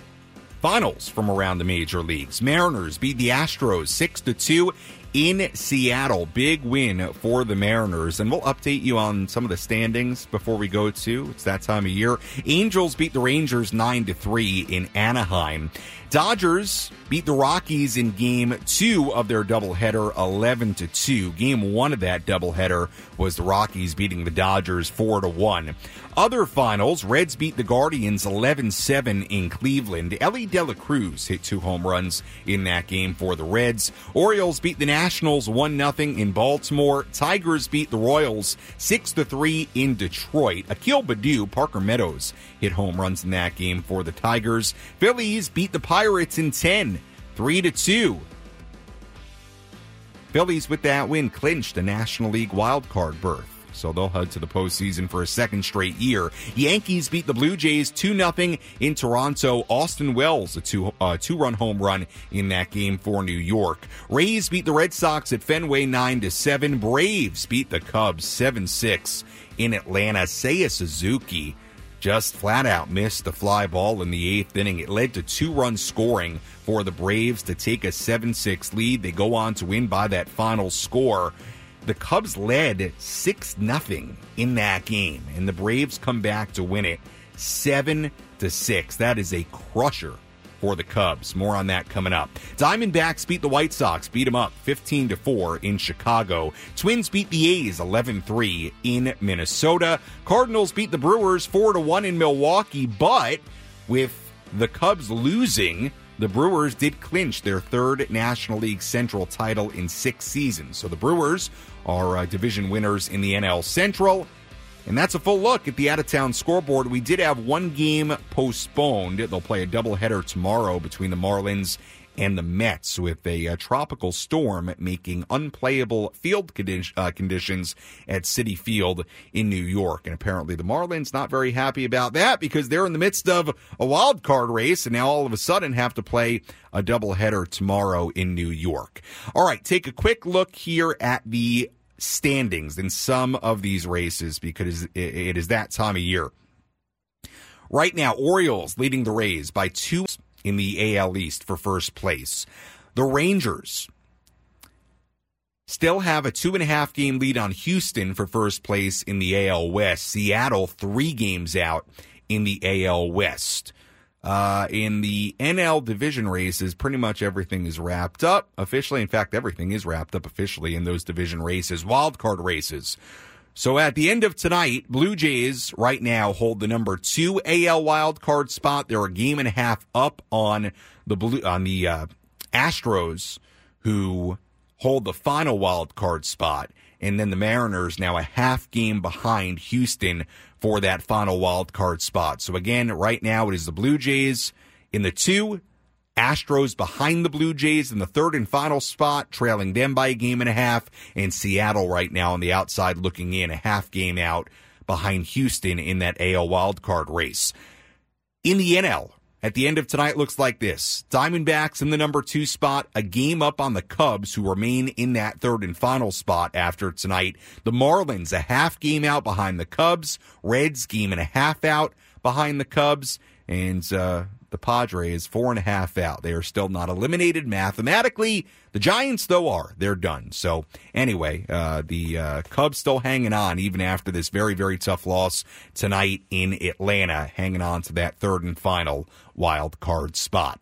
Finals from around the major leagues. Mariners beat the Astros 6 to 2 in Seattle. Big win for the Mariners. And we'll update you on some of the standings before we go to. It's that time of year. Angels beat the Rangers 9 to 3 in Anaheim. Dodgers beat the Rockies in game two of their doubleheader 11 to 2. Game one of that doubleheader was the Rockies beating the Dodgers 4 to 1. Other finals, Reds beat the Guardians 11-7 in Cleveland. Elly De La Cruz hit two home runs in that game for the Reds. Orioles beat the Nationals 1-0 in Baltimore. Tigers beat the Royals 6-3 in Detroit. Akil Baddoo, Parker Meadows hit home runs in that game for the Tigers. Phillies beat the Pirates in 10, 3-2. Phillies with that win clinched a National League wildcard berth so they'll head to the postseason for a second straight year. Yankees beat the Blue Jays 2 0 in Toronto. Austin Wells, a two, uh, two run home run in that game for New York. Rays beat the Red Sox at Fenway 9 7. Braves beat the Cubs 7 6 in Atlanta. Seiya Suzuki just flat out missed the fly ball in the eighth inning. It led to two run scoring for the Braves to take a 7 6 lead. They go on to win by that final score. The Cubs led 6 0 in that game, and the Braves come back to win it 7 to 6. That is a crusher for the Cubs. More on that coming up. Diamondbacks beat the White Sox, beat them up 15 to 4 in Chicago. Twins beat the A's 11-3 in Minnesota. Cardinals beat the Brewers 4 to 1 in Milwaukee, but with the Cubs losing the Brewers did clinch their third National League Central title in six seasons. So the Brewers are uh, division winners in the NL Central. And that's a full look at the out of town scoreboard. We did have one game postponed. They'll play a doubleheader tomorrow between the Marlins and the Mets with a, uh, tropical storm making unplayable field condi- uh, conditions at Citi Field in New York. And apparently the Marlins not very happy about that because they're in the midst of a wild card race and now all of a sudden have to play a doubleheader tomorrow in New York. All right, take a quick look here at the standings in some of these races because it is that time of year. Right now, Orioles leading the Rays by two in the AL East for first place. The Rangers still have a two and a half game lead on Houston for first place in the AL West. Seattle three games out in the AL West. Uh, in the NL division races, pretty much everything is wrapped up officially. In fact, everything is wrapped up officially in those division races, wild card races. So at the end of tonight, Blue Jays right now hold the number two AL wild card spot. They're a game and a half up on the blue on the uh, Astros, who hold the final wild card spot, and then the Mariners now a half game behind Houston for that final wild card spot. So again, right now it is the Blue Jays in the two, Astros behind the Blue Jays in the third and final spot, trailing them by a game and a half, and Seattle right now on the outside looking in a half game out behind Houston in that AL wildcard race. In the NL, at the end of tonight looks like this. Diamondbacks in the number two spot, a game up on the Cubs who remain in that third and final spot after tonight. The Marlins a half game out behind the Cubs. Reds game and a half out behind the Cubs. And, uh, the Padres four and a half out. They are still not eliminated mathematically. The Giants, though, are. They're done. So, anyway, uh, the uh, Cubs still hanging on even after this very, very tough loss tonight in Atlanta, hanging on to that third and final wild card spot.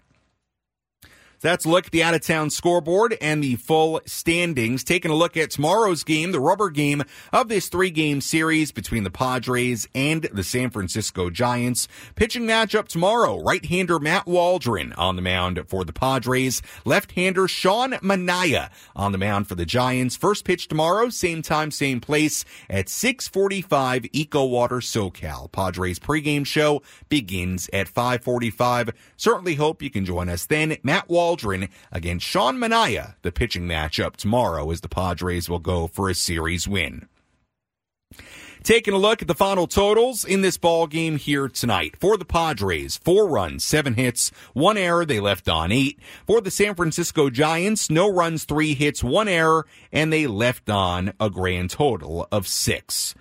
That's a look at the out of town scoreboard and the full standings. Taking a look at tomorrow's game, the rubber game of this three game series between the Padres and the San Francisco Giants. Pitching matchup tomorrow, right hander Matt Waldron on the mound for the Padres, left hander Sean Manaea on the mound for the Giants. First pitch tomorrow, same time, same place at 645 Eco Water SoCal. Padres pregame show begins at 545. Certainly hope you can join us then. Matt Waldron Waldron against Sean Manaea, the pitching matchup tomorrow as the Padres will go for a series win. Taking a look at the final totals in this ball game here tonight. For the Padres, four runs, seven hits, one error. They left on eight. For the San Francisco Giants, no runs, three hits, one error, and they left on a grand total of six.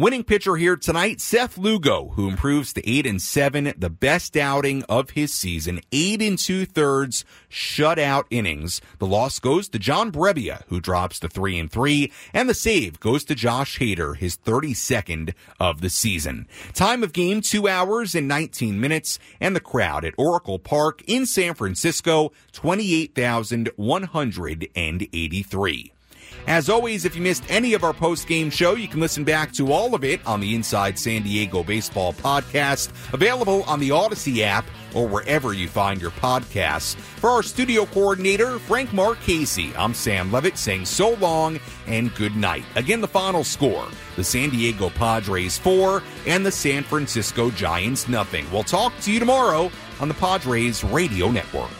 Winning pitcher here tonight, Seth Lugo, who improves to eight and seven, the best outing of his season, eight and two thirds shutout innings. The loss goes to John Brebbia, who drops to three and three, and the save goes to Josh Hader, his 32nd of the season. Time of game, two hours and 19 minutes, and the crowd at Oracle Park in San Francisco, 28,183. As always, if you missed any of our post game show, you can listen back to all of it on the Inside San Diego Baseball podcast, available on the Audacy app or wherever you find your podcasts. For our studio coordinator, Frank Marchese, I'm Sam Levitt saying so long and good night. Again, the final score the San Diego Padres 4 and the San Francisco Giants nothing. We'll talk to you tomorrow on the Padres Radio Network.